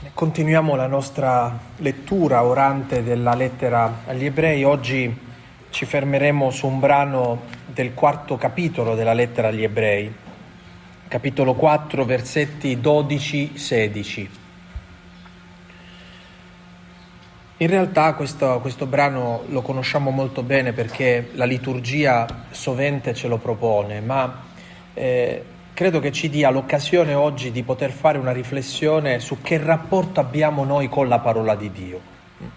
Continuiamo la nostra lettura orante della lettera agli ebrei. Oggi ci fermeremo su un brano del quarto capitolo della lettera agli ebrei, capitolo 4, versetti 12-16. In realtà questo, questo, brano lo conosciamo molto bene perché la liturgia sovente ce lo propone, ma eh, credo che ci dia l'occasione oggi di poter fare una riflessione su che rapporto abbiamo noi con la parola di Dio,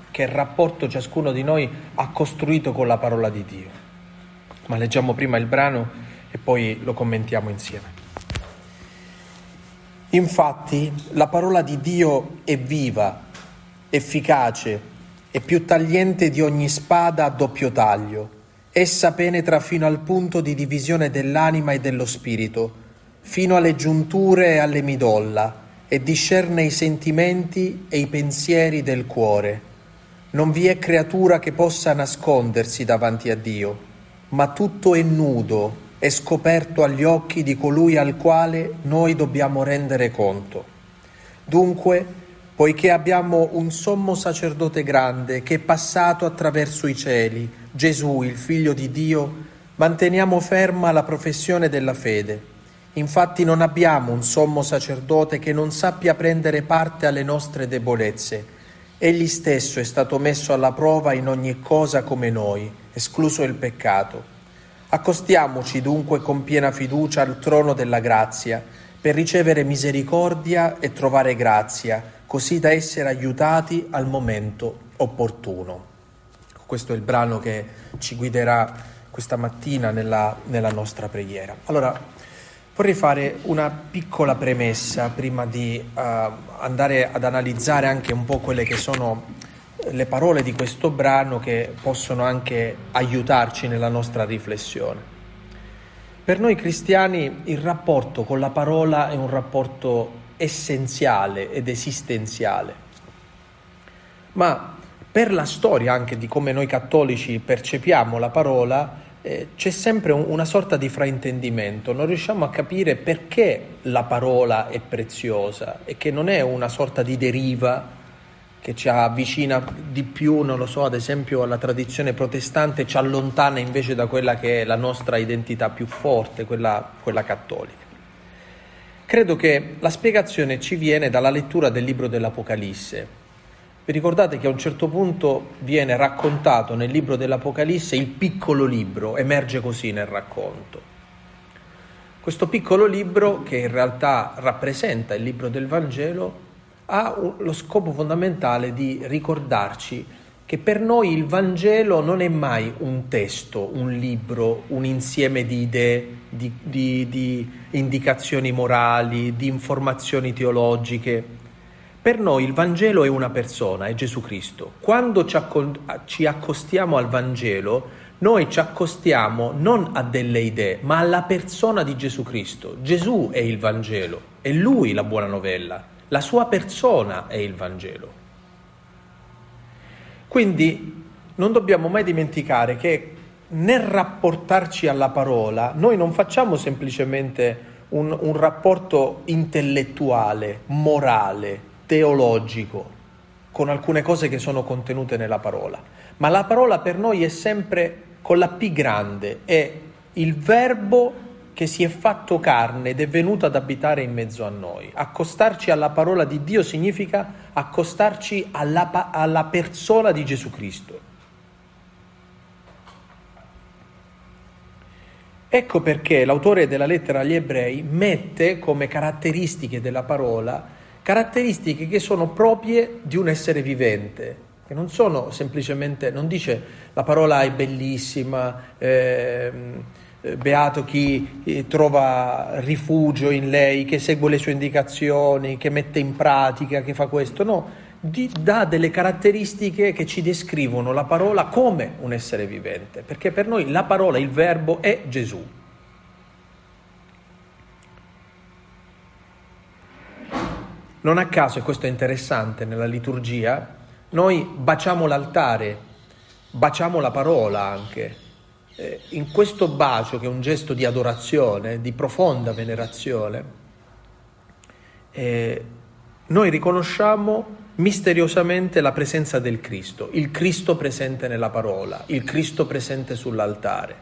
che rapporto ciascuno di noi ha costruito con la parola di Dio. Ma leggiamo prima il brano e poi lo commentiamo insieme. Infatti la parola di Dio è viva, efficace e più tagliente di ogni spada a doppio taglio. Essa penetra fino al punto di divisione dell'anima e dello spirito fino alle giunture e alle midolla, e discerne i sentimenti e i pensieri del cuore. Non vi è creatura che possa nascondersi davanti a Dio, ma tutto è nudo e scoperto agli occhi di colui al quale noi dobbiamo rendere conto. Dunque, poiché abbiamo un sommo sacerdote grande che è passato attraverso i cieli, Gesù, il Figlio di Dio, manteniamo ferma la professione della fede Infatti non abbiamo un sommo sacerdote che non sappia prendere parte alle nostre debolezze. Egli stesso è stato messo alla prova in ogni cosa come noi, escluso il peccato. Accostiamoci dunque con piena fiducia al trono della grazia, per ricevere misericordia e trovare grazia, così da essere aiutati al momento opportuno. Questo è il brano che ci guiderà questa mattina nella, nella nostra preghiera. Allora, Vorrei fare una piccola premessa prima di uh, andare ad analizzare anche un po' quelle che sono le parole di questo brano che possono anche aiutarci nella nostra riflessione. Per noi cristiani il rapporto con la parola è un rapporto essenziale ed esistenziale, ma per la storia anche di come noi cattolici percepiamo la parola, eh, c'è sempre un, una sorta di fraintendimento, non riusciamo a capire perché la parola è preziosa e che non è una sorta di deriva che ci avvicina di più, non lo so, ad esempio alla tradizione protestante, ci allontana invece da quella che è la nostra identità più forte, quella, quella cattolica. Credo che la spiegazione ci viene dalla lettura del libro dell'Apocalisse, vi ricordate che a un certo punto viene raccontato nel libro dell'Apocalisse il piccolo libro, emerge così nel racconto. Questo piccolo libro, che in realtà rappresenta il libro del Vangelo, ha lo scopo fondamentale di ricordarci che per noi il Vangelo non è mai un testo, un libro, un insieme di idee, di, di, di indicazioni morali, di informazioni teologiche, per noi il Vangelo è una persona, è Gesù Cristo. Quando ci, acc- ci accostiamo al Vangelo, noi ci accostiamo non a delle idee, ma alla persona di Gesù Cristo. Gesù è il Vangelo, è Lui la buona novella, la sua persona è il Vangelo. Quindi non dobbiamo mai dimenticare che nel rapportarci alla parola noi non facciamo semplicemente un, un rapporto intellettuale, morale, teologico con alcune cose che sono contenute nella parola, ma la parola per noi è sempre con la P grande, è il verbo che si è fatto carne ed è venuto ad abitare in mezzo a noi. Accostarci alla parola di Dio significa accostarci alla, alla persona di Gesù Cristo. Ecco perché l'autore della lettera agli ebrei mette come caratteristiche della parola caratteristiche che sono proprie di un essere vivente, che non sono semplicemente, non dice la parola è bellissima, ehm, eh, beato chi eh, trova rifugio in lei, che segue le sue indicazioni, che mette in pratica, che fa questo, no, di, dà delle caratteristiche che ci descrivono la parola come un essere vivente, perché per noi la parola, il verbo è Gesù. Non a caso, e questo è interessante nella liturgia, noi baciamo l'altare, baciamo la parola anche. Eh, in questo bacio, che è un gesto di adorazione, di profonda venerazione, eh, noi riconosciamo misteriosamente la presenza del Cristo, il Cristo presente nella parola, il Cristo presente sull'altare,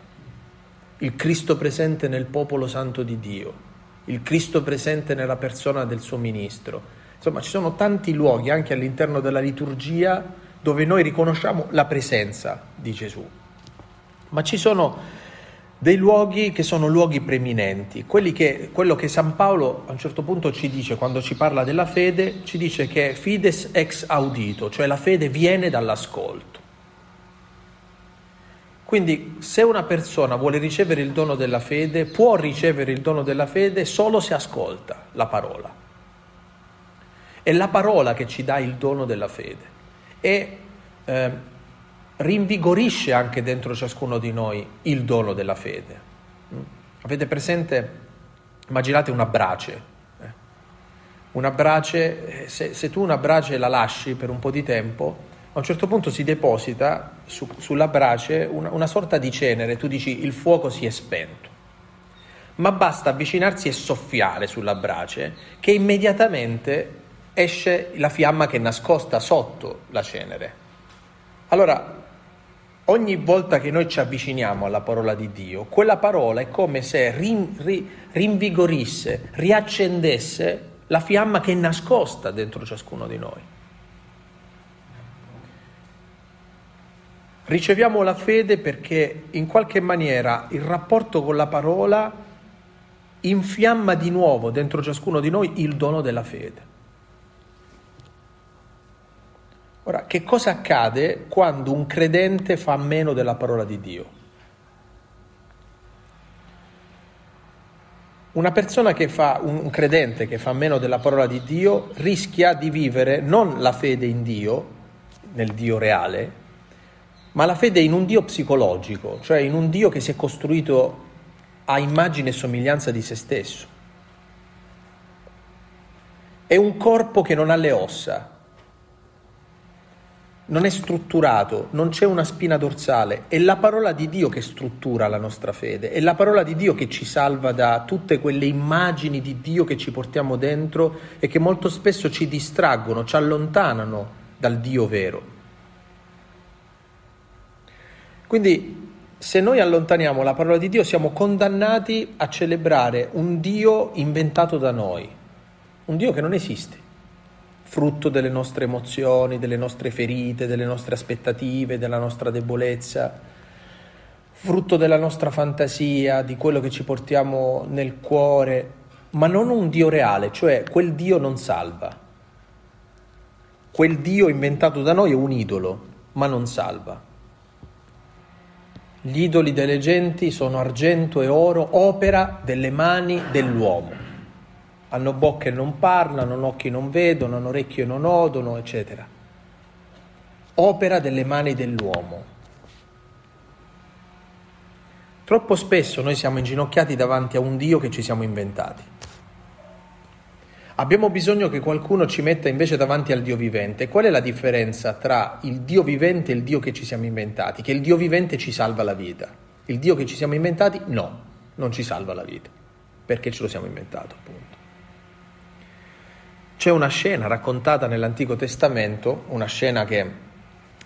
il Cristo presente nel popolo santo di Dio, il Cristo presente nella persona del suo ministro. Insomma, ci sono tanti luoghi anche all'interno della liturgia dove noi riconosciamo la presenza di Gesù. Ma ci sono dei luoghi che sono luoghi preeminenti, che, quello che San Paolo a un certo punto ci dice quando ci parla della fede, ci dice che fides ex audito, cioè la fede viene dall'ascolto. Quindi se una persona vuole ricevere il dono della fede, può ricevere il dono della fede solo se ascolta la parola. È la parola che ci dà il dono della fede e eh, rinvigorisce anche dentro ciascuno di noi il dono della fede. Mm? Avete presente, immaginate una brace. Eh? Una brace, eh, se, se tu una brace la lasci per un po' di tempo, a un certo punto si deposita su, sulla brace una, una sorta di cenere, tu dici il fuoco si è spento ma basta avvicinarsi e soffiare sulla brace che immediatamente esce la fiamma che è nascosta sotto la cenere. Allora, ogni volta che noi ci avviciniamo alla parola di Dio, quella parola è come se rin, rin, rinvigorisse, riaccendesse la fiamma che è nascosta dentro ciascuno di noi. Riceviamo la fede perché in qualche maniera il rapporto con la parola infiamma di nuovo dentro ciascuno di noi il dono della fede. Ora, che cosa accade quando un credente fa meno della parola di Dio? Una persona che fa, un credente che fa meno della parola di Dio rischia di vivere non la fede in Dio, nel Dio reale, ma la fede in un Dio psicologico, cioè in un Dio che si è costruito a immagine e somiglianza di se stesso. È un corpo che non ha le ossa, non è strutturato, non c'è una spina dorsale, è la parola di Dio che struttura la nostra fede, è la parola di Dio che ci salva da tutte quelle immagini di Dio che ci portiamo dentro e che molto spesso ci distraggono, ci allontanano dal Dio vero. Quindi se noi allontaniamo la parola di Dio siamo condannati a celebrare un Dio inventato da noi, un Dio che non esiste frutto delle nostre emozioni, delle nostre ferite, delle nostre aspettative, della nostra debolezza, frutto della nostra fantasia, di quello che ci portiamo nel cuore, ma non un Dio reale, cioè quel Dio non salva. Quel Dio inventato da noi è un idolo, ma non salva. Gli idoli delle genti sono argento e oro, opera delle mani dell'uomo hanno bocche e non parlano, hanno occhi e non vedono, hanno orecchie e non odono, eccetera. Opera delle mani dell'uomo. Troppo spesso noi siamo inginocchiati davanti a un Dio che ci siamo inventati. Abbiamo bisogno che qualcuno ci metta invece davanti al Dio vivente. Qual è la differenza tra il Dio vivente e il Dio che ci siamo inventati? Che il Dio vivente ci salva la vita. Il Dio che ci siamo inventati no, non ci salva la vita, perché ce lo siamo inventato appunto. C'è una scena raccontata nell'Antico Testamento, una scena che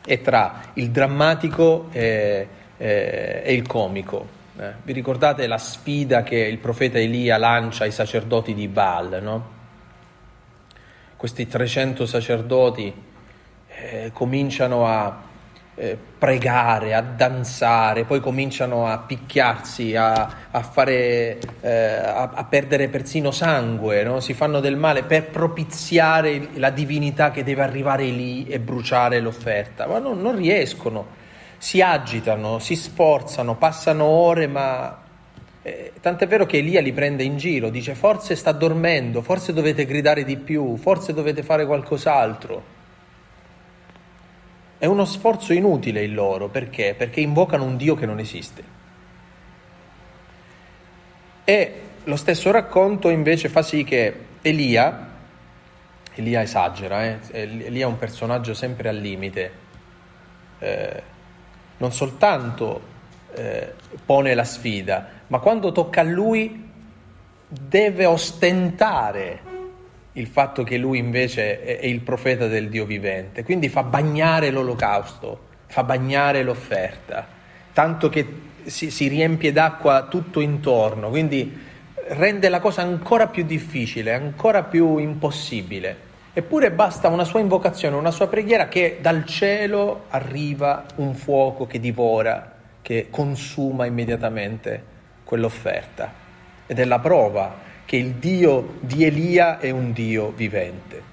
è tra il drammatico e, e, e il comico. Eh, vi ricordate la sfida che il profeta Elia lancia ai sacerdoti di Baal? No? Questi 300 sacerdoti eh, cominciano a eh, pregare, a danzare, poi cominciano a picchiarsi, a, a, fare, eh, a, a perdere persino sangue, no? si fanno del male per propiziare la divinità che deve arrivare lì e bruciare l'offerta, ma non, non riescono, si agitano, si sforzano, passano ore, ma eh, tant'è vero che Elia li prende in giro, dice forse sta dormendo, forse dovete gridare di più, forse dovete fare qualcos'altro. È uno sforzo inutile il loro, perché? Perché invocano un Dio che non esiste. E lo stesso racconto invece fa sì che Elia, Elia esagera, eh? Elia è un personaggio sempre al limite, eh, non soltanto eh, pone la sfida, ma quando tocca a lui deve ostentare il fatto che lui invece è, è il profeta del Dio vivente, quindi fa bagnare l'olocausto, fa bagnare l'offerta, tanto che si, si riempie d'acqua tutto intorno, quindi rende la cosa ancora più difficile, ancora più impossibile. Eppure basta una sua invocazione, una sua preghiera che dal cielo arriva un fuoco che divora, che consuma immediatamente quell'offerta. Ed è la prova che il Dio di Elia è un Dio vivente.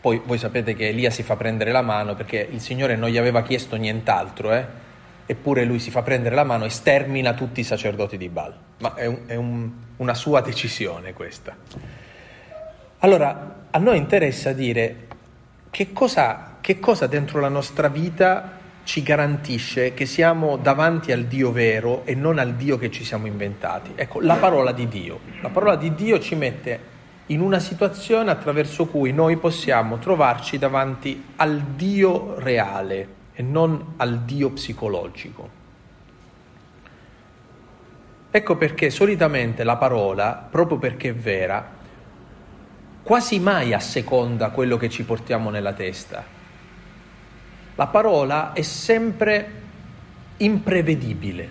Poi voi sapete che Elia si fa prendere la mano perché il Signore non gli aveva chiesto nient'altro, eh? eppure lui si fa prendere la mano e stermina tutti i sacerdoti di Baal. Ma è, un, è un, una sua decisione questa. Allora, a noi interessa dire che cosa, che cosa dentro la nostra vita ci garantisce che siamo davanti al Dio vero e non al Dio che ci siamo inventati. Ecco, la parola di Dio. La parola di Dio ci mette in una situazione attraverso cui noi possiamo trovarci davanti al Dio reale e non al Dio psicologico. Ecco perché solitamente la parola, proprio perché è vera, quasi mai asseconda quello che ci portiamo nella testa. La parola è sempre imprevedibile,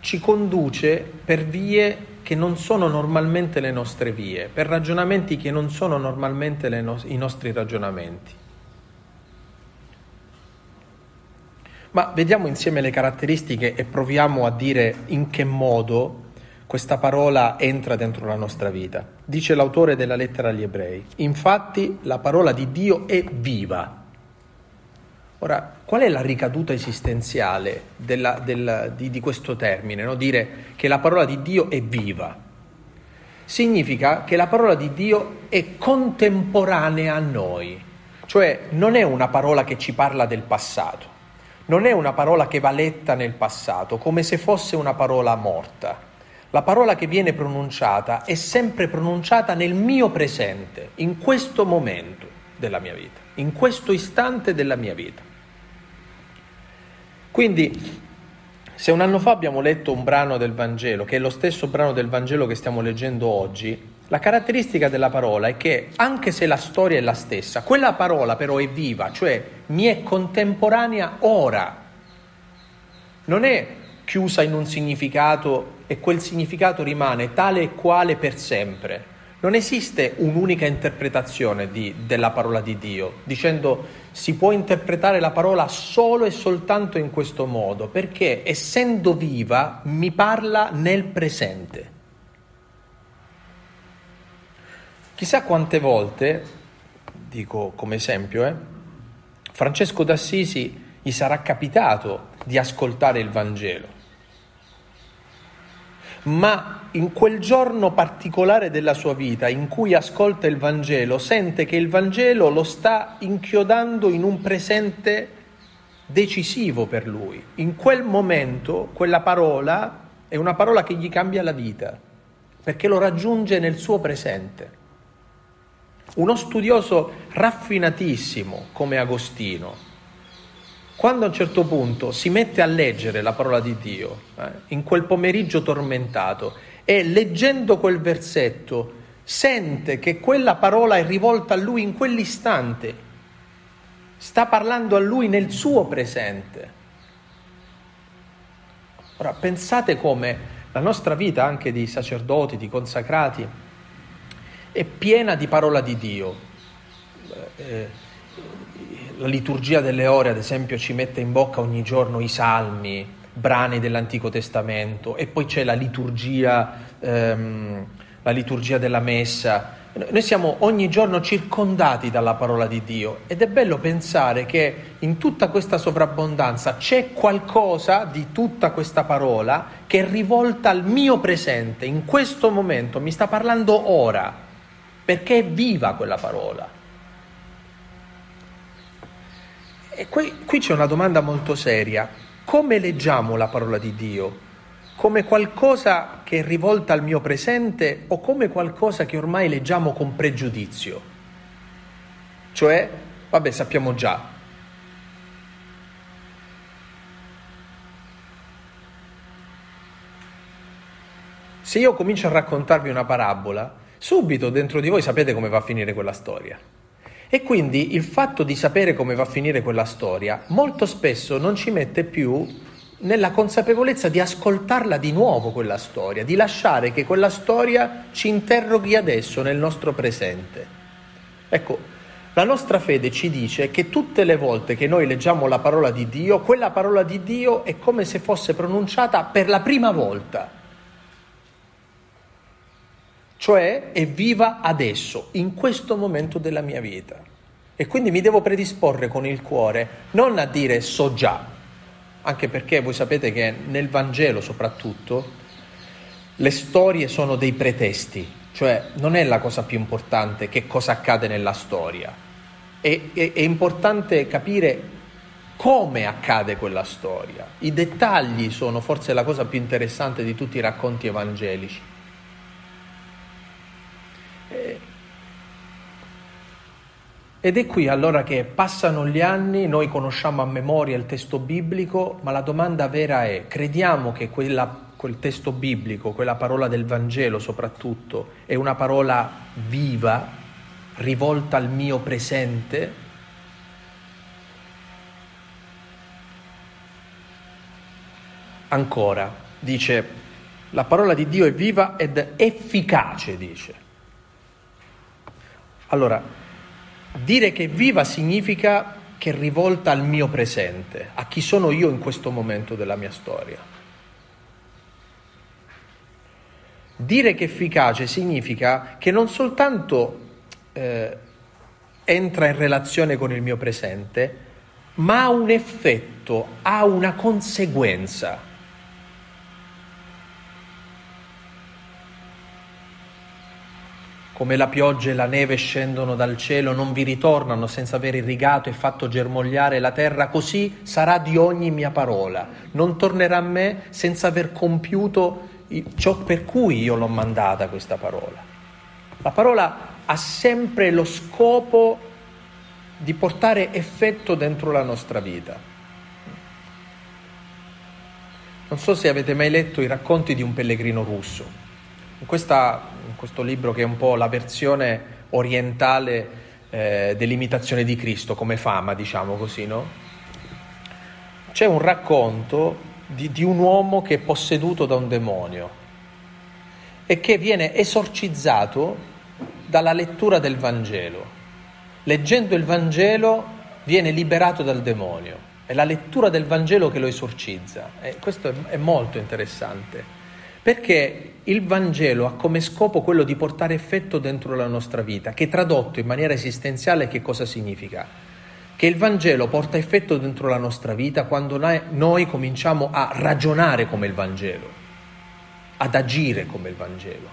ci conduce per vie che non sono normalmente le nostre vie, per ragionamenti che non sono normalmente no- i nostri ragionamenti. Ma vediamo insieme le caratteristiche e proviamo a dire in che modo questa parola entra dentro la nostra vita. Dice l'autore della lettera agli ebrei, infatti la parola di Dio è viva. Ora, qual è la ricaduta esistenziale della, della, di, di, questo termine, no? dire che la parola di Dio è viva? Significa che la parola di Dio è contemporanea a noi, cioè non è una parola che ci parla del passato, non è una parola che va letta nel passato, come se fosse una parola morta la parola che viene pronunciata è sempre pronunciata nel mio presente, in questo momento della mia vita, in questo istante della mia vita. Quindi, se un anno fa abbiamo letto un brano del Vangelo, che è lo stesso brano del Vangelo che stiamo leggendo oggi, la caratteristica della parola è che, anche se la storia è la stessa, quella parola però è viva, cioè mi è contemporanea ora. Non è chiusa in un significato e quel significato rimane tale e quale per sempre. Non esiste un'unica interpretazione di, della parola di Dio, dicendo si può interpretare la parola solo e soltanto in questo modo, perché essendo viva mi parla nel presente. Chissà quante volte, dico come esempio, eh, Francesco d'Assisi gli sarà capitato di ascoltare il Vangelo ma in quel giorno particolare della sua vita in cui ascolta il Vangelo, sente che il Vangelo lo sta inchiodando in un presente decisivo per lui. In quel momento quella parola è una parola che gli cambia la vita, perché lo raggiunge nel suo presente. Uno studioso raffinatissimo come Agostino, quando a un certo punto si mette a leggere la parola di Dio, eh, in quel pomeriggio tormentato, e leggendo quel versetto sente che quella parola è rivolta a lui in quell'istante, sta parlando a lui nel suo presente. Ora pensate come la nostra vita anche di sacerdoti, di consacrati, è piena di parola di Dio. Eh, la liturgia delle ore, ad esempio, ci mette in bocca ogni giorno i salmi, brani dell'Antico Testamento, e poi c'è la liturgia, ehm, la liturgia della messa. Noi siamo ogni giorno circondati dalla parola di Dio ed è bello pensare che in tutta questa sovrabbondanza c'è qualcosa di tutta questa parola che è rivolta al mio presente, in questo momento, mi sta parlando ora, perché è viva quella parola. E qui, qui c'è una domanda molto seria. Come leggiamo la parola di Dio? Come qualcosa che è rivolta al mio presente o come qualcosa che ormai leggiamo con pregiudizio? Cioè, vabbè, sappiamo già, Se io comincio a raccontarvi una parabola, subito dentro di voi sapete come va a finire quella storia. E quindi il fatto di sapere come va a finire quella storia molto spesso non ci mette più nella consapevolezza di ascoltarla di nuovo quella storia, di lasciare che quella storia ci interroghi adesso nel nostro presente. Ecco, la nostra fede ci dice che tutte le volte che noi leggiamo la parola di Dio, quella parola di Dio è come se fosse pronunciata per la prima volta. Cioè è viva adesso, in questo momento della mia vita. E quindi mi devo predisporre con il cuore non a dire so già, anche perché voi sapete che nel Vangelo soprattutto le storie sono dei pretesti, cioè non è la cosa più importante che cosa accade nella storia, è, è, è importante capire come accade quella storia. I dettagli sono forse la cosa più interessante di tutti i racconti evangelici. Ed è qui allora che passano gli anni, noi conosciamo a memoria il testo biblico, ma la domanda vera è, crediamo che quella, quel testo biblico, quella parola del Vangelo soprattutto, è una parola viva, rivolta al mio presente? Ancora, dice, la parola di Dio è viva ed efficace, dice. Allora, Dire che viva significa che è rivolta al mio presente, a chi sono io in questo momento della mia storia. Dire che è efficace significa che non soltanto eh, entra in relazione con il mio presente, ma ha un effetto, ha una conseguenza. Come la pioggia e la neve scendono dal cielo, non vi ritornano senza aver irrigato e fatto germogliare la terra, così sarà di ogni mia parola. Non tornerà a me senza aver compiuto ciò per cui io l'ho mandata questa parola. La parola ha sempre lo scopo di portare effetto dentro la nostra vita. Non so se avete mai letto i racconti di un pellegrino russo. In questa questo libro che è un po' la versione orientale eh, dell'imitazione di Cristo, come fama, diciamo così, no? C'è un racconto di, di un uomo che è posseduto da un demonio e che viene esorcizzato dalla lettura del Vangelo. Leggendo il Vangelo viene liberato dal demonio. È la lettura del Vangelo che lo esorcizza. E questo è, è molto interessante. Perché il Vangelo ha come scopo quello di portare effetto dentro la nostra vita, che tradotto in maniera esistenziale che cosa significa? Che il Vangelo porta effetto dentro la nostra vita quando noi cominciamo a ragionare come il Vangelo, ad agire come il Vangelo,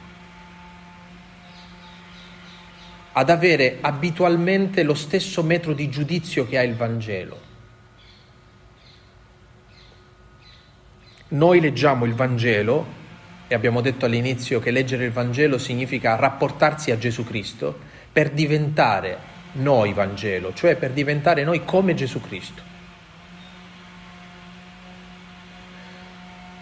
ad avere abitualmente lo stesso metro di giudizio che ha il Vangelo. Noi leggiamo il Vangelo e abbiamo detto all'inizio che leggere il Vangelo significa rapportarsi a Gesù Cristo per diventare noi Vangelo, cioè per diventare noi come Gesù Cristo.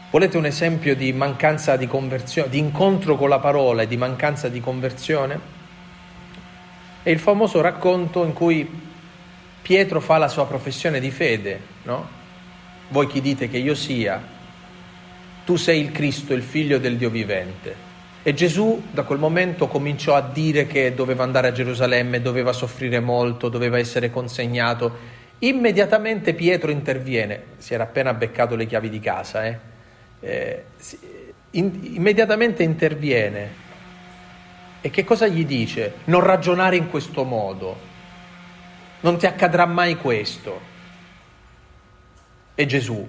Volete un esempio di mancanza di conversione, di incontro con la parola e di mancanza di conversione? È il famoso racconto in cui Pietro fa la sua professione di fede, no? Voi chi dite che io sia? Tu sei il Cristo, il figlio del Dio vivente. E Gesù da quel momento cominciò a dire che doveva andare a Gerusalemme, doveva soffrire molto, doveva essere consegnato. Immediatamente Pietro interviene, si era appena beccato le chiavi di casa, eh? Eh, in, immediatamente interviene. E che cosa gli dice? Non ragionare in questo modo, non ti accadrà mai questo. E Gesù,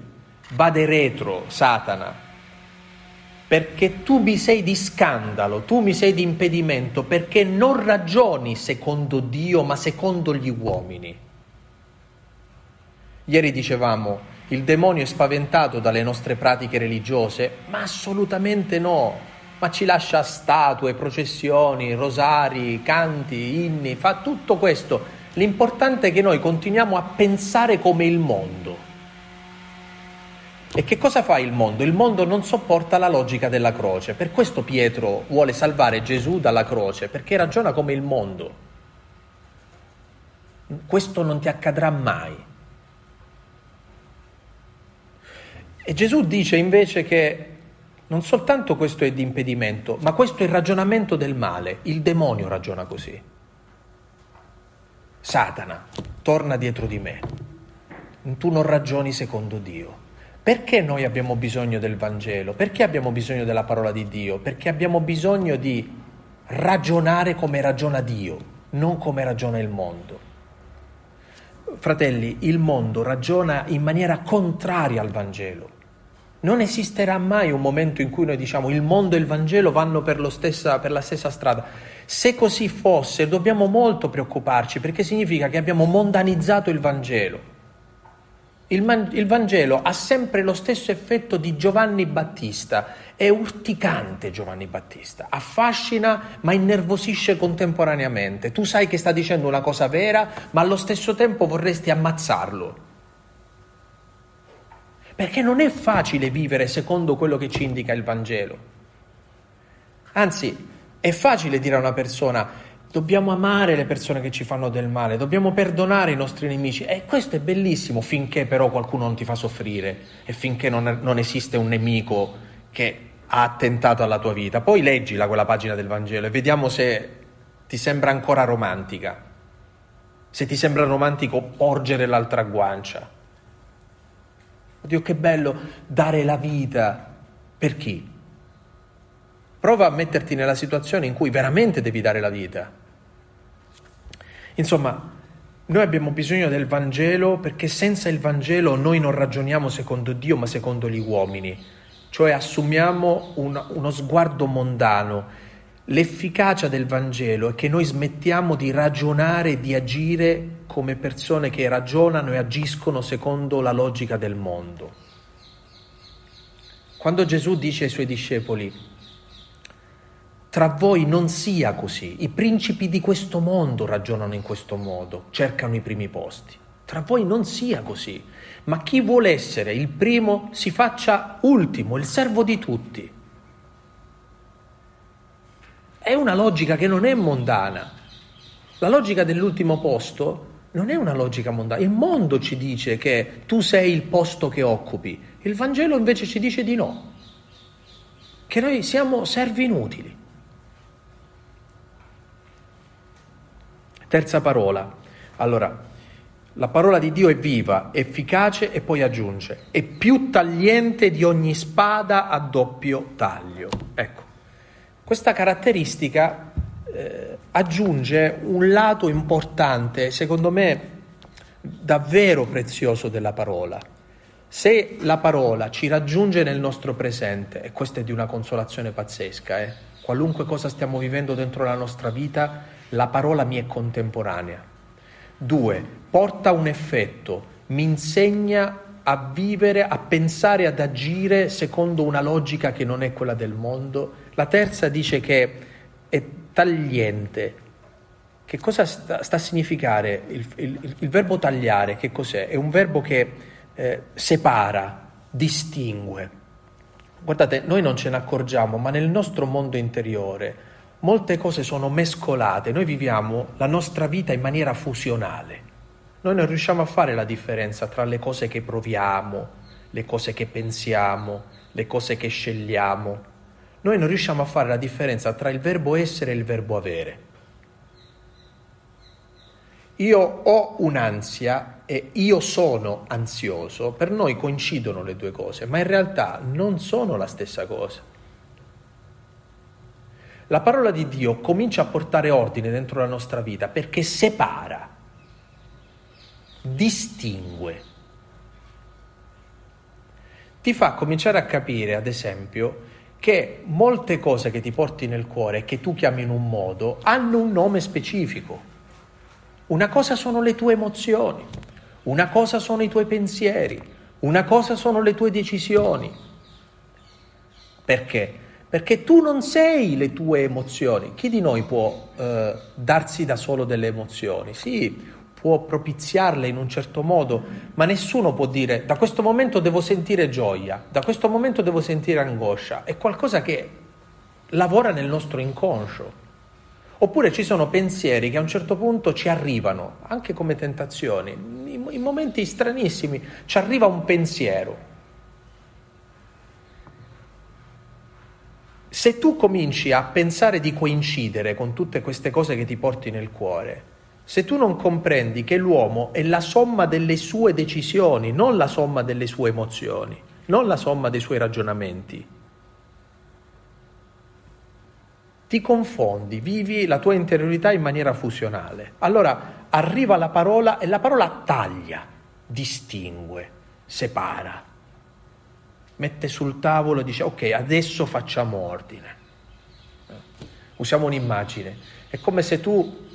vade retro, Satana, perché tu mi sei di scandalo, tu mi sei di impedimento, perché non ragioni secondo Dio, ma secondo gli uomini. Ieri dicevamo, il demonio è spaventato dalle nostre pratiche religiose, ma assolutamente no, ma ci lascia statue, processioni, rosari, canti, inni, fa tutto questo. L'importante è che noi continuiamo a pensare come il mondo E che cosa fa il mondo? Il mondo non sopporta la logica della croce. Per questo Pietro vuole salvare Gesù dalla croce, perché ragiona come il mondo. Questo non ti accadrà mai. E Gesù dice invece che non soltanto questo è di impedimento, ma questo è il ragionamento del male. Il demonio ragiona così. Satana, torna dietro di me. Tu non ragioni secondo Dio. Perché noi abbiamo bisogno del Vangelo? Perché abbiamo bisogno della parola di Dio? Perché abbiamo bisogno di ragionare come ragiona Dio, non come ragiona il mondo. Fratelli, il mondo ragiona in maniera contraria al Vangelo. Non esisterà mai un momento in cui noi diciamo il mondo e il Vangelo vanno per, stessa, per la stessa strada. Se così fosse, dobbiamo molto preoccuparci perché significa che abbiamo mondanizzato il Vangelo. Il, man- il, Vangelo ha sempre lo stesso effetto di Giovanni Battista, è urticante Giovanni Battista, affascina ma innervosisce contemporaneamente. Tu sai che sta dicendo una cosa vera, ma allo stesso tempo vorresti ammazzarlo. Perché non è facile vivere secondo quello che ci indica il Vangelo. Anzi, è facile dire a una persona dobbiamo amare le persone che ci fanno del male, dobbiamo perdonare i nostri nemici. E questo è bellissimo finché però qualcuno non ti fa soffrire e finché non, non esiste un nemico che ha attentato alla tua vita. Poi leggila quella pagina del Vangelo e vediamo se ti sembra ancora romantica, se ti sembra romantico porgere l'altra guancia. Dio che bello dare la vita per chi? Prova a metterti nella situazione in cui veramente devi dare la vita. Insomma, noi abbiamo bisogno del Vangelo perché senza il Vangelo noi non ragioniamo secondo Dio ma secondo gli uomini, cioè assumiamo un, uno sguardo mondano. L'efficacia del Vangelo è che noi smettiamo di ragionare e di agire come persone che ragionano e agiscono secondo la logica del mondo. Quando Gesù dice ai suoi discepoli, tra voi non sia così, i principi di questo mondo ragionano in questo modo, cercano i primi posti. Tra voi non sia così, ma chi vuole essere il primo si faccia ultimo, il servo di tutti. È una logica che non è mondana. La logica dell'ultimo posto non è una logica mondana. Il mondo ci dice che tu sei il posto che occupi, il Vangelo invece ci dice di no, che noi siamo servi inutili. Terza parola. Allora, la parola di Dio è viva, efficace e poi aggiunge, è più tagliente di ogni spada a doppio taglio. Ecco, questa caratteristica eh, aggiunge un lato importante, secondo me davvero prezioso della parola. Se la parola ci raggiunge nel nostro presente, e questa è di una consolazione pazzesca, eh, qualunque cosa stiamo vivendo dentro la nostra vita, la parola mi è contemporanea. Due, porta un effetto, mi insegna a vivere, a pensare, ad agire secondo una logica che non è quella del mondo. La terza dice che è tagliente. Che cosa sta, sta a significare il, il, il, verbo tagliare? Che cos'è? È un verbo che eh, separa, distingue. Guardate, noi non ce ne accorgiamo, ma nel nostro mondo interiore molte cose sono mescolate. Noi viviamo la nostra vita in maniera fusionale. Noi non riusciamo a fare la differenza tra le cose che proviamo, le cose che pensiamo, le cose che scegliamo noi non riusciamo a fare la differenza tra il verbo essere e il verbo avere. Io ho un'ansia e io sono ansioso, per noi coincidono le due cose, ma in realtà non sono la stessa cosa. La parola di Dio comincia a portare ordine dentro la nostra vita perché separa, distingue. Ti fa cominciare a capire, ad esempio, che molte cose che ti porti nel cuore, che tu chiami in un modo, hanno un nome specifico. Una cosa sono le tue emozioni, una cosa sono i tuoi pensieri, una cosa sono le tue decisioni. Perché? Perché tu non sei le tue emozioni. Chi di noi può eh, darsi da solo delle emozioni? Sì, può propiziarle in un certo modo, ma nessuno può dire da questo momento devo sentire gioia, da questo momento devo sentire angoscia. È qualcosa che lavora nel nostro inconscio. Oppure ci sono pensieri che a un certo punto ci arrivano, anche come tentazioni, in momenti stranissimi, ci arriva un pensiero. Se tu cominci a pensare di coincidere con tutte queste cose che ti porti nel cuore, se tu non comprendi che l'uomo è la somma delle sue decisioni, non la somma delle sue emozioni, non la somma dei suoi ragionamenti, ti confondi, vivi la tua interiorità in maniera fusionale. Allora arriva la parola e la parola taglia, distingue, separa, mette sul tavolo e dice ok, adesso facciamo ordine. Usiamo un'immagine. È come se tu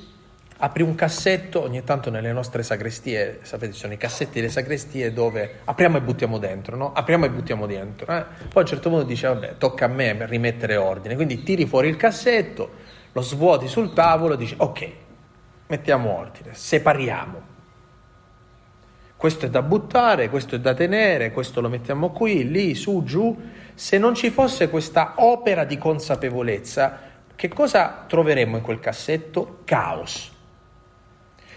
apri un cassetto, ogni tanto nelle nostre sagrestie, sapete sono i cassetti delle sagrestie dove apriamo e buttiamo dentro, no? Apriamo e buttiamo dentro. Eh? Poi a un certo punto dice vabbè tocca a me rimettere ordine, quindi tiri fuori il cassetto, lo svuoti sul tavolo e dici ok, mettiamo ordine, separiamo. Questo è da buttare, questo è da tenere, questo lo mettiamo qui, lì, su, giù. Se non ci fosse questa opera di consapevolezza, che cosa troveremmo in quel cassetto? Caos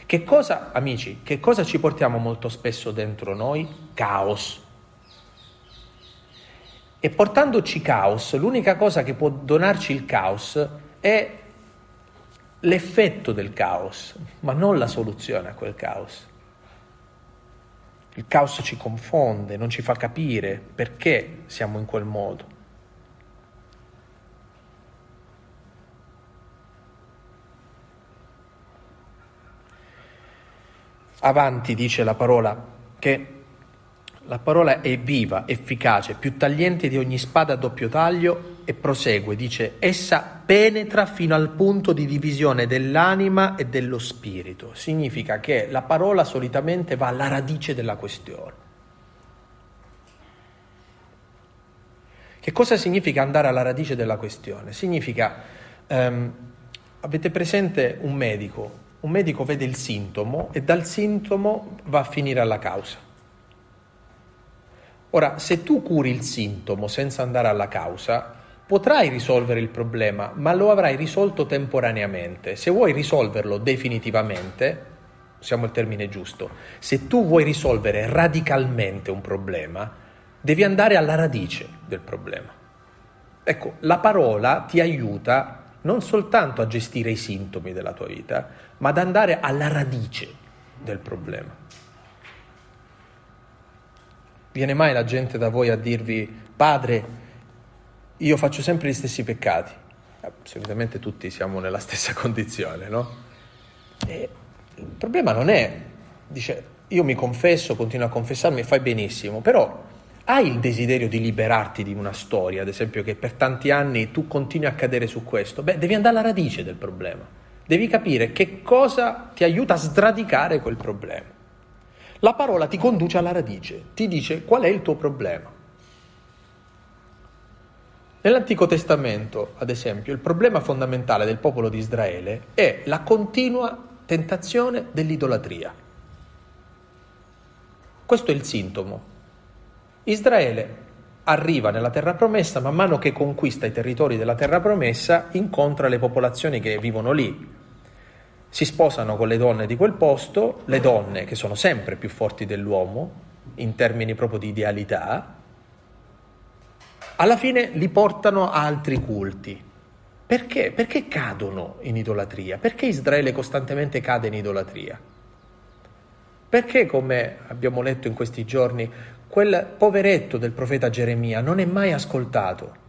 che cosa, amici, che cosa ci portiamo molto spesso dentro noi? Caos. E portandoci caos, l'unica cosa che può donarci il caos è l'effetto del caos, ma non la soluzione a quel caos. Il caos ci confonde, non ci fa capire perché siamo in quel modo. Avanti dice la parola che la parola è viva, efficace, più tagliente di ogni spada a doppio taglio e prosegue, dice, essa penetra fino al punto di divisione dell'anima e dello spirito. Significa che la parola solitamente va alla radice della questione. Che cosa significa andare alla radice della questione? Significa, um, avete presente un medico un medico vede il sintomo e dal sintomo va a finire alla causa. Ora, se tu curi il sintomo senza andare alla causa, potrai risolvere il problema, ma lo avrai risolto temporaneamente. Se vuoi risolverlo definitivamente, usiamo il termine giusto, se tu vuoi risolvere radicalmente un problema, devi andare alla radice del problema. Ecco, la parola ti aiuta non soltanto a gestire i sintomi della tua vita, ma ad andare alla radice del problema. Viene mai la gente da voi a dirvi, padre, io faccio sempre gli stessi peccati? Eh, solitamente tutti siamo nella stessa condizione, no? E il problema non è, dice, io mi confesso, continuo a confessarmi, fai benissimo, però hai il desiderio di liberarti di una storia, ad esempio, che per tanti anni tu continui a cadere su questo? Beh, devi andare alla radice del problema. Devi capire che cosa ti aiuta a sradicare quel problema. La parola ti conduce alla radice, ti dice qual è il tuo problema. Nell'Antico Testamento, ad esempio, il problema fondamentale del popolo di Israele è la continua tentazione dell'idolatria. Questo è il sintomo Israele arriva nella terra promessa, man mano che conquista i territori della terra promessa, incontra le popolazioni che vivono lì. Si sposano con le donne di quel posto, le donne che sono sempre più forti dell'uomo, in termini proprio di idealità, alla fine li portano a altri culti. Perché? Perché cadono in idolatria? Perché Israele costantemente cade in idolatria? Perché, come abbiamo letto in questi giorni, quel poveretto del profeta Geremia non è mai ascoltato.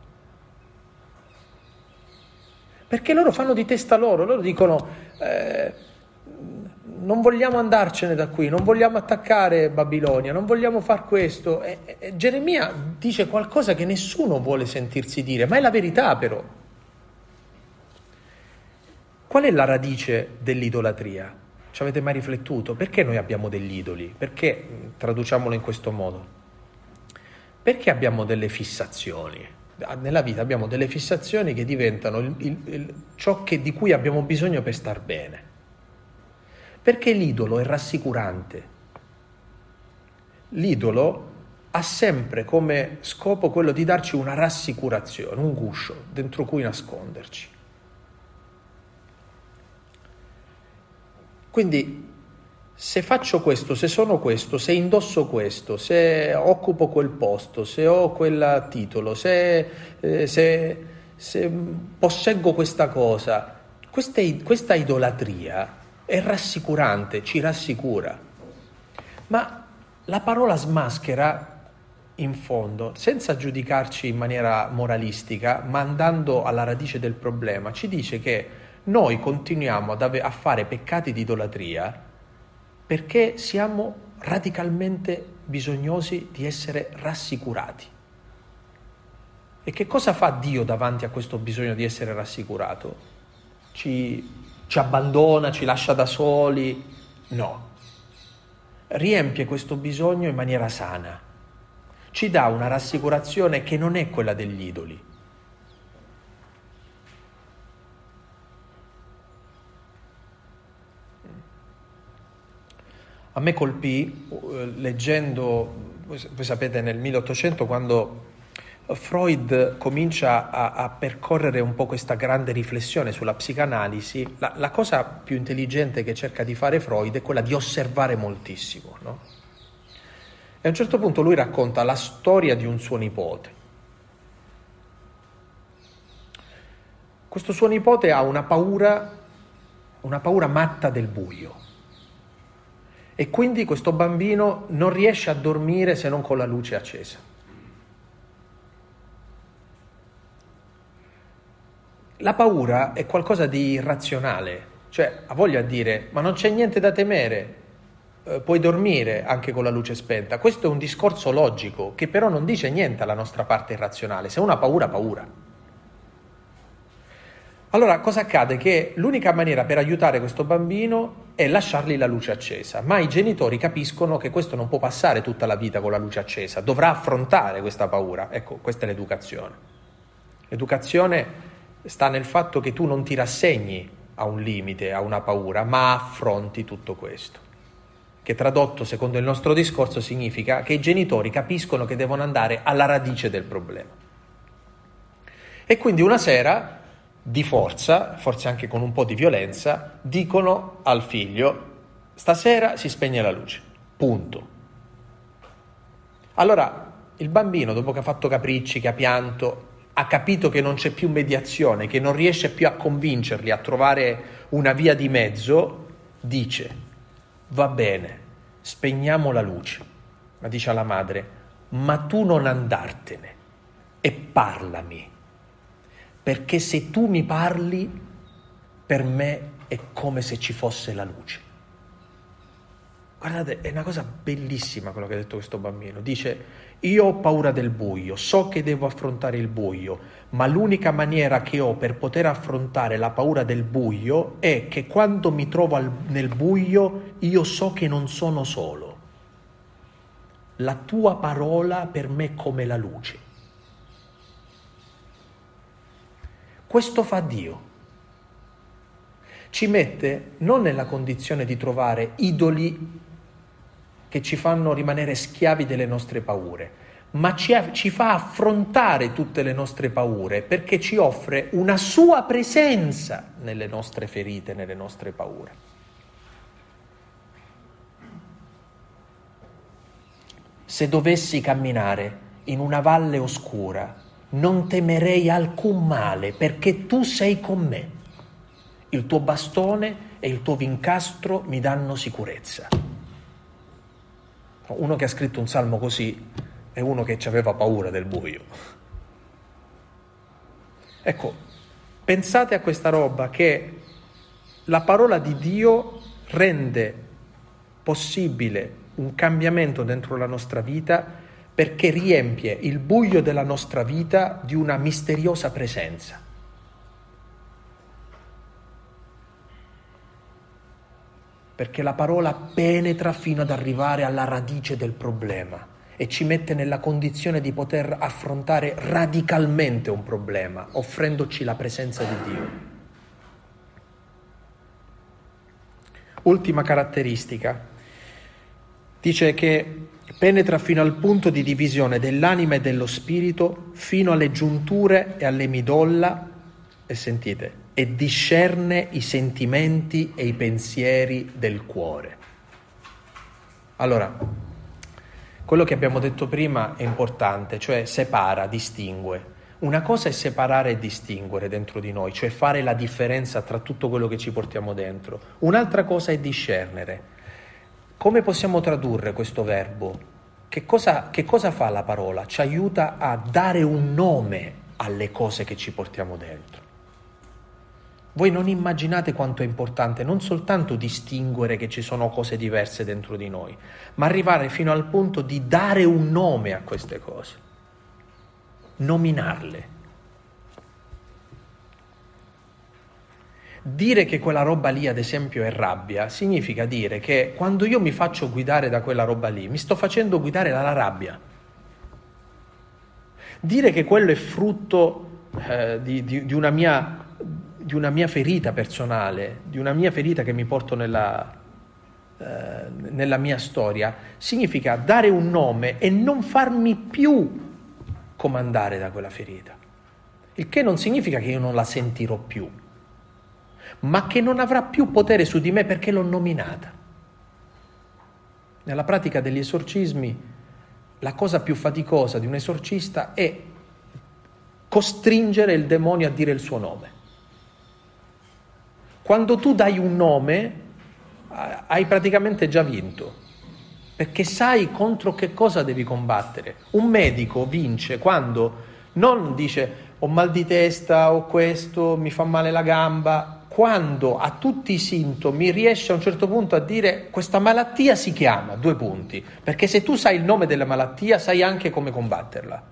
Perché loro fanno di testa loro, loro dicono eh, non vogliamo andarcene da qui, non vogliamo attaccare Babilonia, non vogliamo far questo. E, e Geremia dice qualcosa che nessuno vuole sentirsi dire, ma è la verità però. Qual è la radice dell'idolatria? Ci avete mai riflettuto? Perché noi abbiamo degli idoli? Perché, traduciamolo in questo modo, perché abbiamo delle fissazioni? Nella vita abbiamo delle fissazioni che diventano il, il, il, ciò che, di cui abbiamo bisogno per star bene. Perché l'idolo è rassicurante. L'idolo ha sempre come scopo quello di darci una rassicurazione, un guscio dentro cui nasconderci. Quindi se faccio questo, se sono questo, se indosso questo, se occupo quel posto, se ho quel titolo, se, eh, se, se posseggo questa cosa, questa, questa idolatria è rassicurante, ci rassicura. Ma la parola smaschera in fondo, senza giudicarci in maniera moralistica, ma andando alla radice del problema, ci dice che noi continuiamo ave- a fare peccati di idolatria perché siamo radicalmente bisognosi di essere rassicurati. E che cosa fa Dio davanti a questo bisogno di essere rassicurato? Ci, ci abbandona, ci lascia da soli? No. Riempie questo bisogno in maniera sana ci dà una rassicurazione che non è quella degli idoli. A me colpì, eh, leggendo, voi sapete nel 1800 quando Freud comincia a, a, percorrere un po' questa grande riflessione sulla psicanalisi, la, la, cosa più intelligente che cerca di fare Freud è quella di osservare moltissimo. No? E a un certo punto lui racconta la storia di un suo nipote. Questo suo nipote ha una paura, una paura matta del buio. E quindi questo bambino non riesce a dormire se non con la luce accesa. La paura è qualcosa di irrazionale, cioè ha voglia di dire ma non c'è niente da temere, eh, puoi dormire anche con la luce spenta. Questo è un discorso logico che però non dice niente alla nostra parte irrazionale. Se uno ha paura, paura. Allora cosa accade? Che l'unica maniera per aiutare questo bambino è lasciargli la luce accesa, ma i genitori capiscono che questo non può passare tutta la vita con la luce accesa, dovrà affrontare questa paura. Ecco, questa è l'educazione. L'educazione sta nel fatto che tu non ti rassegni a un limite, a una paura, ma affronti tutto questo che tradotto secondo il nostro discorso significa che i genitori capiscono che devono andare alla radice del problema. E quindi una sera, di forza, forse anche con un po' di violenza, dicono al figlio, stasera si spegne la luce, punto. Allora il bambino, dopo che ha fatto capricci, che ha pianto, ha capito che non c'è più mediazione, che non riesce più a convincerli a trovare una via di mezzo, dice va bene, spegniamo la luce. Ma dice alla madre, ma tu non andartene e parlami, perché se tu mi parli, per me è come se ci fosse la luce. Guardate, è una cosa bellissima quello che ha detto questo bambino. Dice, io ho paura del buio, so che devo affrontare il buio, ma l'unica maniera che ho per poter affrontare la paura del buio è che quando mi trovo al, nel buio io so che non sono solo. La tua parola per me è come la luce. Questo fa Dio. Ci mette non nella condizione di trovare idoli che ci fanno rimanere schiavi delle nostre paure, ma ci, ci, fa affrontare tutte le nostre paure perché ci offre una sua presenza nelle nostre ferite, nelle nostre paure. Se dovessi camminare in una valle oscura, non temerei alcun male perché tu sei con me. Il tuo bastone e il tuo vincastro mi danno sicurezza. Uno che ha scritto un salmo così è uno che aveva paura del buio. Ecco, pensate a questa roba che la parola di Dio rende possibile un cambiamento dentro la nostra vita perché riempie il buio della nostra vita di una misteriosa presenza. Perché la parola penetra fino ad arrivare alla radice del problema e ci mette nella condizione di poter affrontare radicalmente un problema, offrendoci la presenza di Dio. Ultima caratteristica. Dice che penetra fino al punto di divisione dell'anima e dello spirito, fino alle giunture e alle midolla, e sentite, e discerne i sentimenti e i pensieri del cuore. Allora, quello che abbiamo detto prima è importante, cioè separa, distingue. Una cosa è separare e distinguere dentro di noi, cioè fare la differenza tra tutto quello che ci portiamo dentro. Un'altra cosa è discernere. Come possiamo tradurre questo verbo? Che cosa, che cosa fa la parola? Ci aiuta a dare un nome alle cose che ci portiamo dentro. Voi non immaginate quanto è importante non soltanto distinguere che ci sono cose diverse dentro di noi, ma arrivare fino al punto di dare un nome a queste cose, nominarle. Dire che quella roba lì, ad esempio, è rabbia, significa dire che quando io mi faccio guidare da quella roba lì, mi sto facendo guidare dalla rabbia. Dire che quello è frutto eh, di, di, di una mia di una mia ferita personale, di una mia ferita che mi porto nella, eh, nella mia storia, significa dare un nome e non farmi più comandare da quella ferita. Il che non significa che io non la sentirò più, ma che non avrà più potere su di me perché l'ho nominata. Nella pratica degli esorcismi, la cosa più faticosa di un esorcista è costringere il demonio a dire il suo nome. Quando tu dai un nome, hai praticamente già vinto, perché sai contro che cosa devi combattere. Un medico vince quando non dice ho mal di testa, ho questo, mi fa male la gamba, quando a tutti i sintomi riesce a un certo punto a dire questa malattia si chiama, due punti, perché se tu sai il nome della malattia sai anche come combatterla.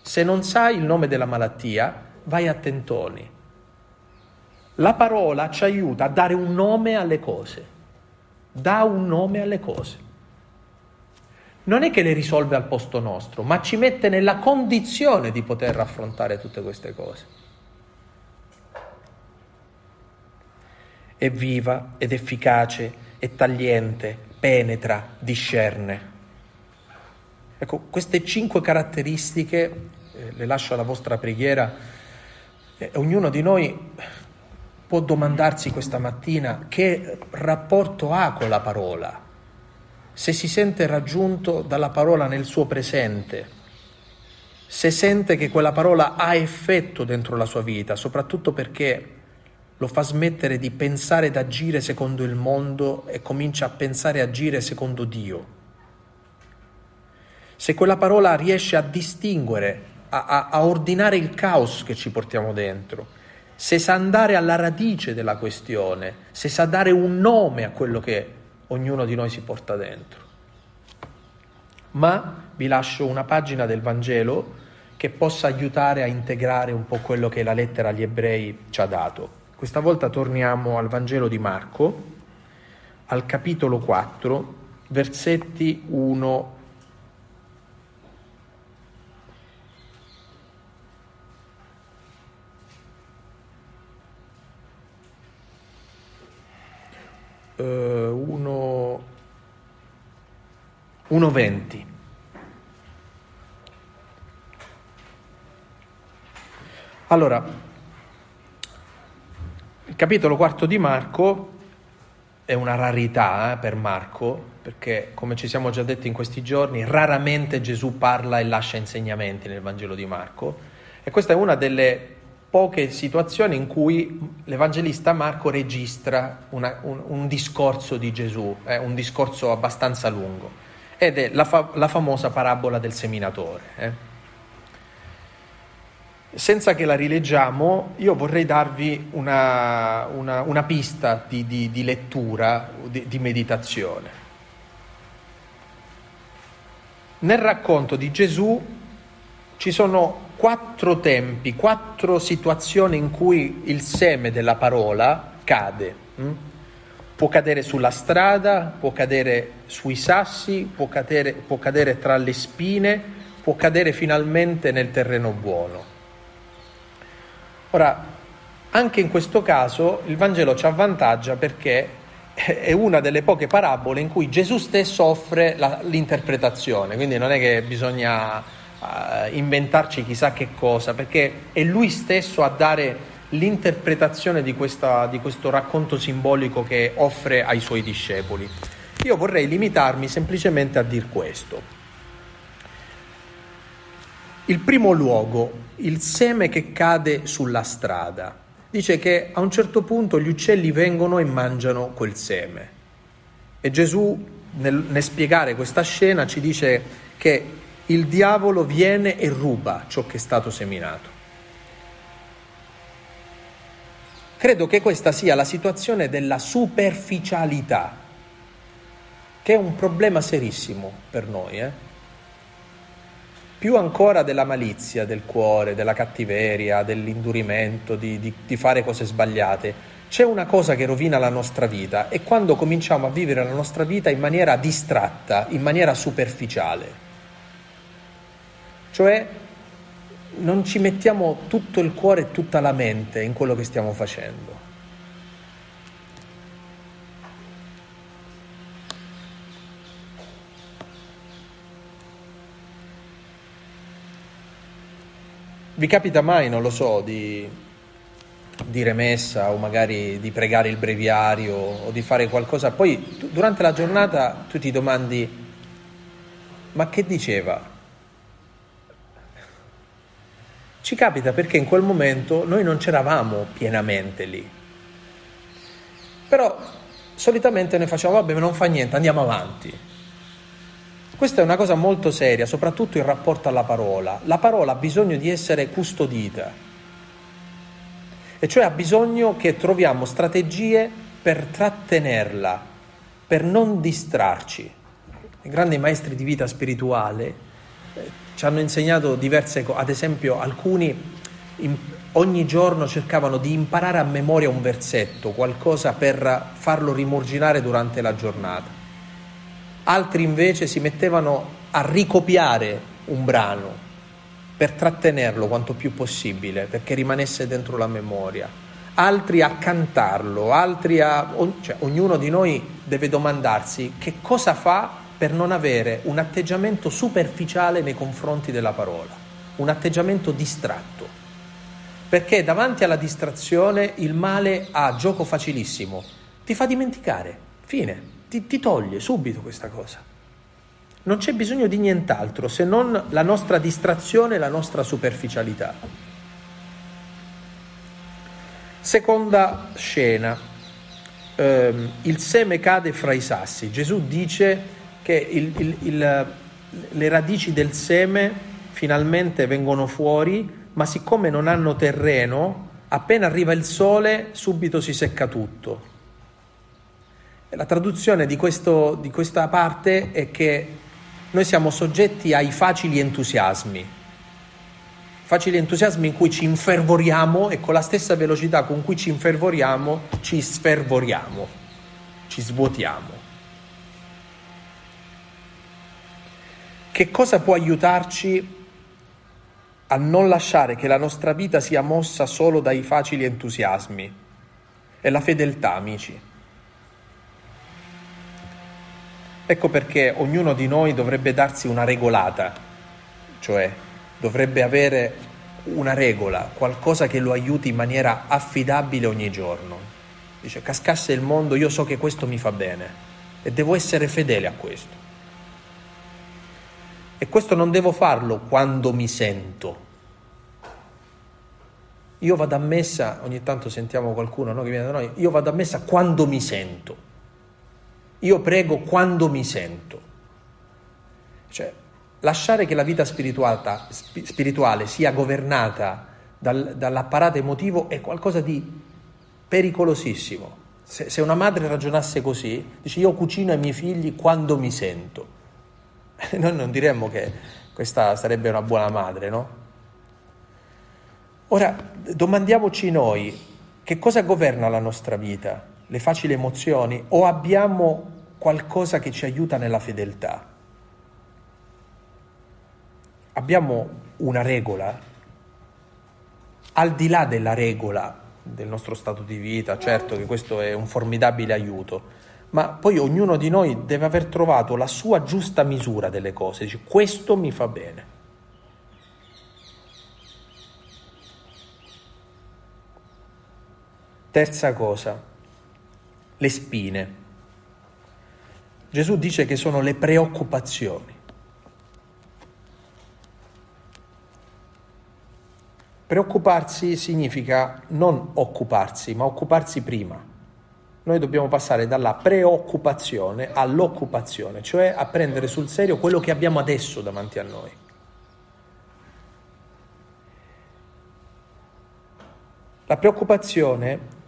Se non sai il nome della malattia, vai a tentoni. La parola ci aiuta a dare un nome alle cose. Dà un nome alle cose. Non è che le risolve al posto nostro, ma ci mette nella condizione di poter affrontare tutte queste cose. È viva ed efficace, è tagliente, penetra, discerne. Ecco, queste cinque caratteristiche, eh, le lascio alla vostra preghiera, eh, ognuno di noi può domandarsi questa mattina che rapporto ha con la parola, se si sente raggiunto dalla parola nel suo presente, se sente che quella parola ha effetto dentro la sua vita, soprattutto perché lo fa smettere di pensare ed agire secondo il mondo e comincia a pensare e agire secondo Dio. Se quella parola riesce a distinguere, a, a, a ordinare il caos che ci portiamo dentro, se sa andare alla radice della questione, se sa dare un nome a quello che ognuno di noi si porta dentro. Ma vi lascio una pagina del Vangelo che possa aiutare a integrare un po' quello che la lettera agli ebrei ci ha dato. Questa volta torniamo al Vangelo di Marco, al capitolo 4, versetti 1 1,20. Allora, il capitolo quarto di Marco è una rarità eh, per Marco, perché come ci siamo già detti in questi giorni, raramente Gesù parla e lascia insegnamenti nel Vangelo di Marco e questa è una delle poche situazioni in cui l'Evangelista Marco registra una, un, un, discorso di Gesù, eh, un discorso abbastanza lungo ed è la, fa- la famosa parabola del seminatore. Eh. Senza che la rileggiamo, io vorrei darvi una, una, una pista di, di, di lettura, di, di meditazione. Nel racconto di Gesù ci sono quattro tempi, quattro situazioni in cui il seme della parola cade. Hm? può cadere sulla strada, può cadere sui sassi, può cadere, può cadere tra le spine, può cadere finalmente nel terreno buono. Ora, anche in questo caso il Vangelo ci avvantaggia perché è una delle poche parabole in cui Gesù stesso offre la, l'interpretazione, quindi non è che bisogna uh, inventarci chissà che cosa, perché è lui stesso a dare l'interpretazione di, questa, di questo racconto simbolico che offre ai suoi discepoli. Io vorrei limitarmi semplicemente a dir questo. Il primo luogo, il seme che cade sulla strada. Dice che a un certo punto gli uccelli vengono e mangiano quel seme. E Gesù, nel, nel spiegare questa scena, ci dice che il diavolo viene e ruba ciò che è stato seminato. Credo che questa sia la situazione della superficialità, che è un problema serissimo per noi. Eh? Più ancora della malizia del cuore, della cattiveria, dell'indurimento, di, di, di fare cose sbagliate. C'è una cosa che rovina la nostra vita e quando cominciamo a vivere la nostra vita in maniera distratta, in maniera superficiale. Cioè non ci mettiamo tutto il cuore e tutta la mente in quello che stiamo facendo. Vi capita mai, non lo so, di dire messa o magari di pregare il breviario o di fare qualcosa, poi durante la giornata tu ti domandi ma che diceva? Ci capita perché in quel momento noi non c'eravamo pienamente lì. Però solitamente noi facciamo, vabbè, non fa niente, andiamo avanti. Questa è una cosa molto seria, soprattutto in rapporto alla parola. La parola ha bisogno di essere custodita, e cioè ha bisogno che troviamo strategie per trattenerla, per non distrarci. I grandi maestri di vita spirituale ci hanno insegnato diverse cose, ad esempio alcuni in, ogni giorno cercavano di imparare a memoria un versetto, qualcosa per farlo rimurginare durante la giornata. Altri invece si mettevano a ricopiare un brano per trattenerlo quanto più possibile, perché rimanesse dentro la memoria. Altri a cantarlo, altri a... Cioè, ognuno di noi deve domandarsi che cosa fa per non avere un atteggiamento superficiale nei confronti della parola, un atteggiamento distratto. Perché davanti alla distrazione il male ha gioco facilissimo, ti fa dimenticare, fine, ti, ti toglie subito questa cosa. Non c'è bisogno di nient'altro se non la nostra distrazione e la nostra superficialità. Seconda scena, ehm, il seme cade fra i sassi. Gesù dice che il, il, il, le radici del seme finalmente vengono fuori, ma siccome non hanno terreno, appena arriva il sole subito si secca tutto. La traduzione di, questo, di questa parte è che noi siamo soggetti ai facili entusiasmi, facili entusiasmi in cui ci infervoriamo e con la stessa velocità con cui ci infervoriamo ci sfervoriamo, ci svuotiamo. Che cosa può aiutarci a non lasciare che la nostra vita sia mossa solo dai facili entusiasmi? È la fedeltà, amici. Ecco perché ognuno di noi dovrebbe darsi una regolata, cioè dovrebbe avere una regola, qualcosa che lo aiuti in maniera affidabile ogni giorno. Dice, cascasse il mondo, io so che questo mi fa bene e devo essere fedele a questo. E questo non devo farlo quando mi sento. Io vado a messa, ogni tanto sentiamo qualcuno no, che viene da noi, io vado a messa quando mi sento. Io prego quando mi sento. Cioè, lasciare che la vita spirituale sia governata dal, dall'apparato emotivo è qualcosa di pericolosissimo. Se, se una madre ragionasse così, dice io cucino ai miei figli quando mi sento. Noi non diremmo che questa sarebbe una buona madre, no? Ora domandiamoci noi che cosa governa la nostra vita? Le facili emozioni o abbiamo qualcosa che ci aiuta nella fedeltà? Abbiamo una regola? Al di là della regola del nostro stato di vita, certo che questo è un formidabile aiuto, ma poi ognuno di noi deve aver trovato la sua giusta misura delle cose, dice questo mi fa bene. Terza cosa, le spine. Gesù dice che sono le preoccupazioni. Preoccuparsi significa non occuparsi, ma occuparsi prima. Noi dobbiamo passare dalla preoccupazione all'occupazione, cioè a prendere sul serio quello che abbiamo adesso davanti a noi. La preoccupazione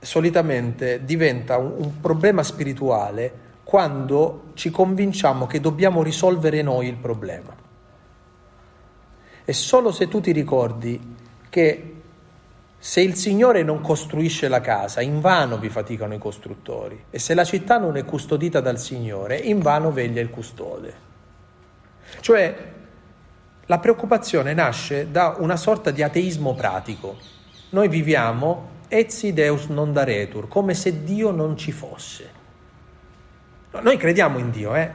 solitamente diventa un, un, problema spirituale quando ci convinciamo che dobbiamo risolvere noi il problema. E solo se tu ti ricordi che se il Signore non costruisce la casa, in vano vi faticano i costruttori. E se la città non è custodita dal Signore, in vano veglia il custode. Cioè, la preoccupazione nasce da una sorta di ateismo pratico. Noi viviamo etsi deus non daretur, come se Dio non ci fosse. Noi crediamo in Dio, eh?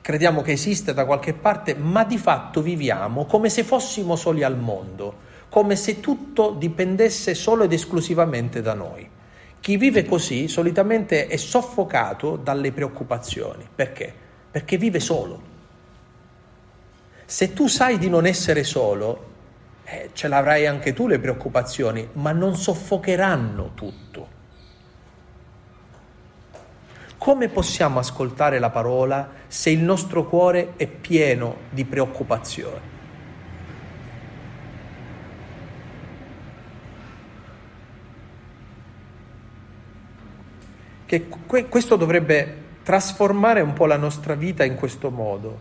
crediamo che esiste da qualche parte, ma di fatto viviamo come se fossimo soli al mondo, come se tutto dipendesse solo ed esclusivamente da noi. Chi vive così solitamente è soffocato dalle preoccupazioni. Perché? Perché vive solo. Se tu sai di non essere solo, eh, ce l'avrai anche tu le preoccupazioni, ma non soffocheranno tutto. Come possiamo ascoltare la parola se il nostro cuore è pieno di preoccupazioni? Che questo dovrebbe trasformare un po' la nostra vita in questo modo.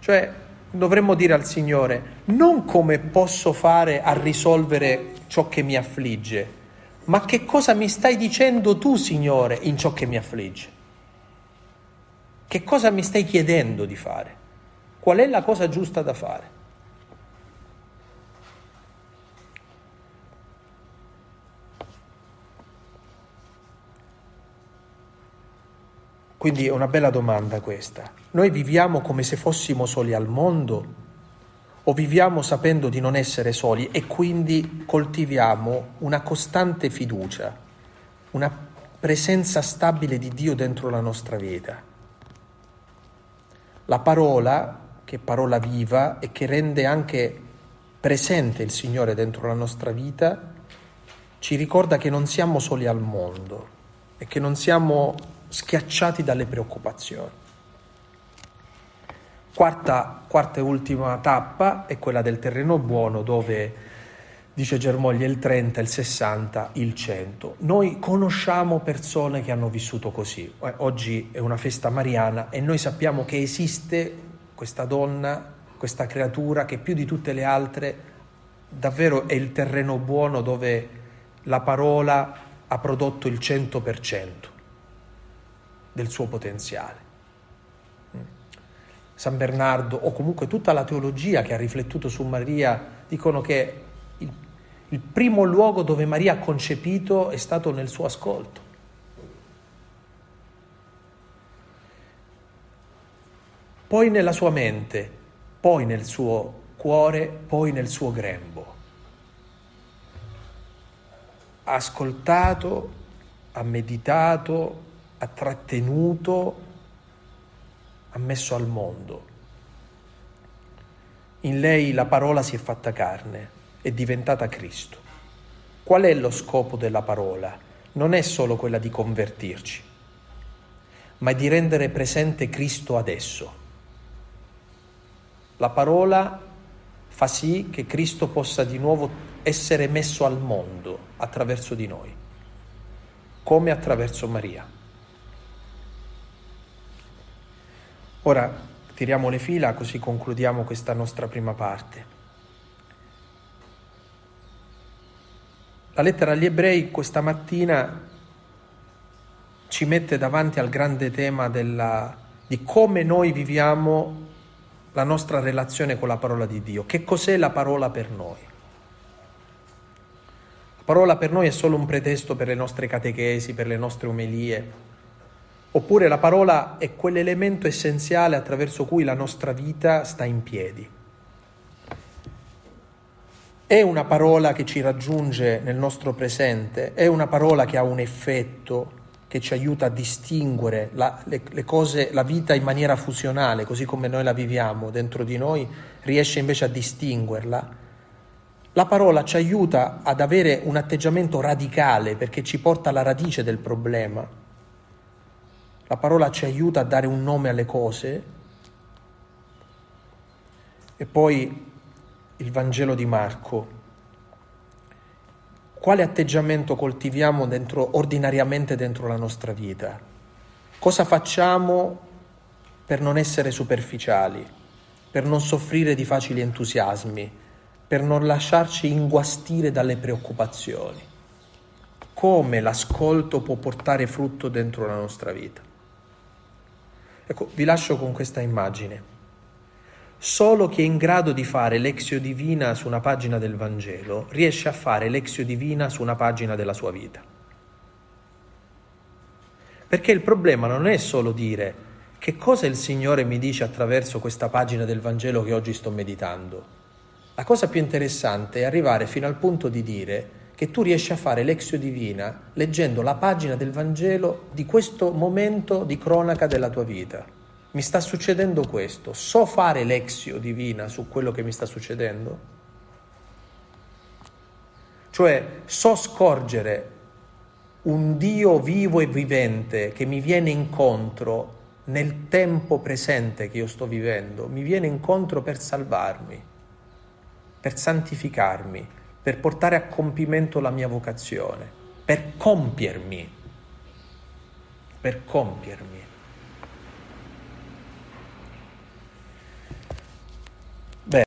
Cioè dovremmo dire al Signore non come posso fare a risolvere ciò che mi affligge, ma che cosa mi stai dicendo tu, Signore, in ciò che mi affligge. Che cosa mi stai chiedendo di fare? Qual è la cosa giusta da fare? Quindi è una bella domanda questa. Noi viviamo come se fossimo soli al mondo o viviamo sapendo di non essere soli e quindi coltiviamo una costante fiducia, una presenza stabile di Dio dentro la nostra vita? La parola, che è parola viva e che rende anche presente il Signore dentro la nostra vita, ci ricorda che non siamo soli al mondo e che non siamo schiacciati dalle preoccupazioni. Quarta, quarta e ultima tappa è quella del terreno buono dove dice Germoglia il 30, il 60, il 100. Noi conosciamo persone che hanno vissuto così. Eh, oggi è una festa mariana e noi sappiamo che esiste questa donna, questa creatura che più di tutte le altre davvero è il terreno buono dove la parola ha prodotto il 100% del suo potenziale. San Bernardo o comunque tutta la teologia che ha riflettuto su Maria dicono che il il primo luogo dove Maria ha concepito è stato nel suo ascolto. Poi nella sua mente, poi nel suo cuore, poi nel suo grembo. Ha ascoltato, ha meditato, ha trattenuto, ha messo al mondo. In lei la parola si è fatta carne è diventata Cristo. Qual è lo scopo della parola? Non è solo quella di convertirci, ma è di rendere presente Cristo adesso. La parola fa sì che Cristo possa di nuovo essere messo al mondo attraverso di noi, come attraverso Maria. Ora tiriamo le fila così concludiamo questa nostra prima parte. La lettera agli ebrei questa mattina ci mette davanti al grande tema della, di come noi viviamo la nostra relazione con la parola di Dio. Che cos'è la parola per noi? La parola per noi è solo un pretesto per le nostre catechesi, per le nostre omelie. Oppure la parola è quell'elemento essenziale attraverso cui la nostra vita sta in piedi. È una parola che ci raggiunge nel nostro presente, è una parola che ha un effetto che ci aiuta a distinguere la, le, le cose, la vita in maniera fusionale, così come noi la viviamo dentro di noi, riesce invece a distinguerla. La parola ci aiuta ad avere un atteggiamento radicale perché ci porta alla radice del problema. La parola ci aiuta a dare un nome alle cose. E poi il Vangelo di Marco. Quale atteggiamento coltiviamo dentro, ordinariamente dentro la nostra vita? Cosa facciamo per non essere superficiali, per non soffrire di facili entusiasmi, per non lasciarci inguastire dalle preoccupazioni? Come l'ascolto può portare frutto dentro la nostra vita? Ecco, vi lascio con questa immagine. Solo chi è in grado di fare l'exio divina su una pagina del Vangelo riesce a fare l'exio divina su una pagina della sua vita. Perché il problema non è solo dire che cosa il Signore mi dice attraverso questa pagina del Vangelo che oggi sto meditando. La cosa più interessante è arrivare fino al punto di dire che tu riesci a fare l'exio divina leggendo la pagina del Vangelo di questo momento di cronaca della tua vita. Mi sta succedendo questo, so fare l'exio divina su quello che mi sta succedendo? Cioè so scorgere un Dio vivo e vivente che mi viene incontro nel tempo presente che io sto vivendo, mi viene incontro per salvarmi, per santificarmi, per portare a compimento la mia vocazione, per compiermi, per compiermi. Beh.